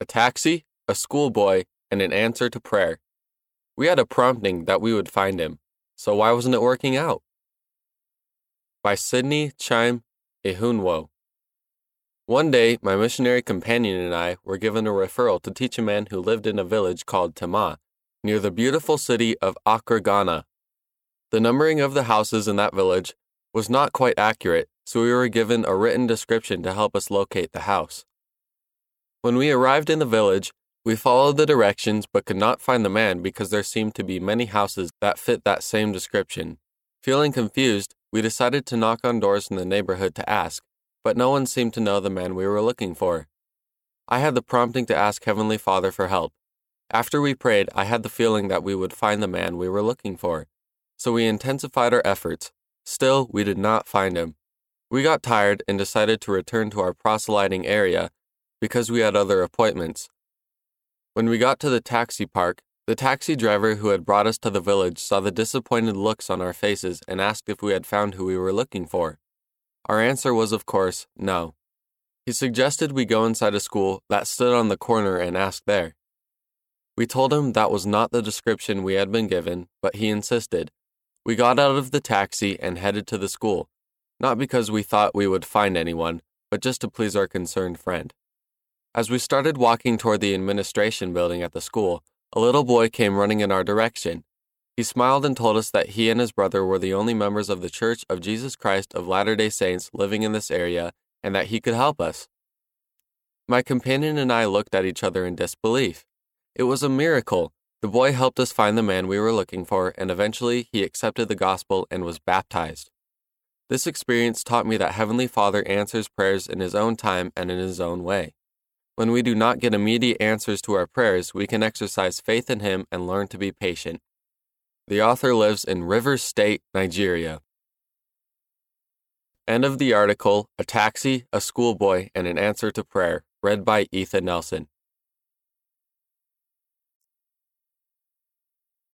a taxi, a schoolboy, and an answer to prayer. We had a prompting that we would find him, so why wasn't it working out? By Sidney Chime Ihunwo. One day, my missionary companion and I were given a referral to teach a man who lived in a village called Tema, near the beautiful city of Accra, Ghana. The numbering of the houses in that village was not quite accurate, so we were given a written description to help us locate the house. When we arrived in the village, we followed the directions but could not find the man because there seemed to be many houses that fit that same description. Feeling confused, we decided to knock on doors in the neighborhood to ask, but no one seemed to know the man we were looking for. I had the prompting to ask Heavenly Father for help. After we prayed, I had the feeling that we would find the man we were looking for. So we intensified our efforts. Still, we did not find him. We got tired and decided to return to our proselyting area because we had other appointments. When we got to the taxi park, the taxi driver who had brought us to the village saw the disappointed looks on our faces and asked if we had found who we were looking for. Our answer was, of course, no. He suggested we go inside a school that stood on the corner and ask there. We told him that was not the description we had been given, but he insisted. We got out of the taxi and headed to the school, not because we thought we would find anyone, but just to please our concerned friend. As we started walking toward the administration building at the school, a little boy came running in our direction. He smiled and told us that he and his brother were the only members of the Church of Jesus Christ of Latter day Saints living in this area and that he could help us. My companion and I looked at each other in disbelief. It was a miracle. The boy helped us find the man we were looking for, and eventually he accepted the gospel and was baptized. This experience taught me that Heavenly Father answers prayers in His own time and in His own way. When we do not get immediate answers to our prayers, we can exercise faith in Him and learn to be patient. The author lives in Rivers State, Nigeria. End of the article A Taxi, a Schoolboy, and an Answer to Prayer, read by Ethan Nelson.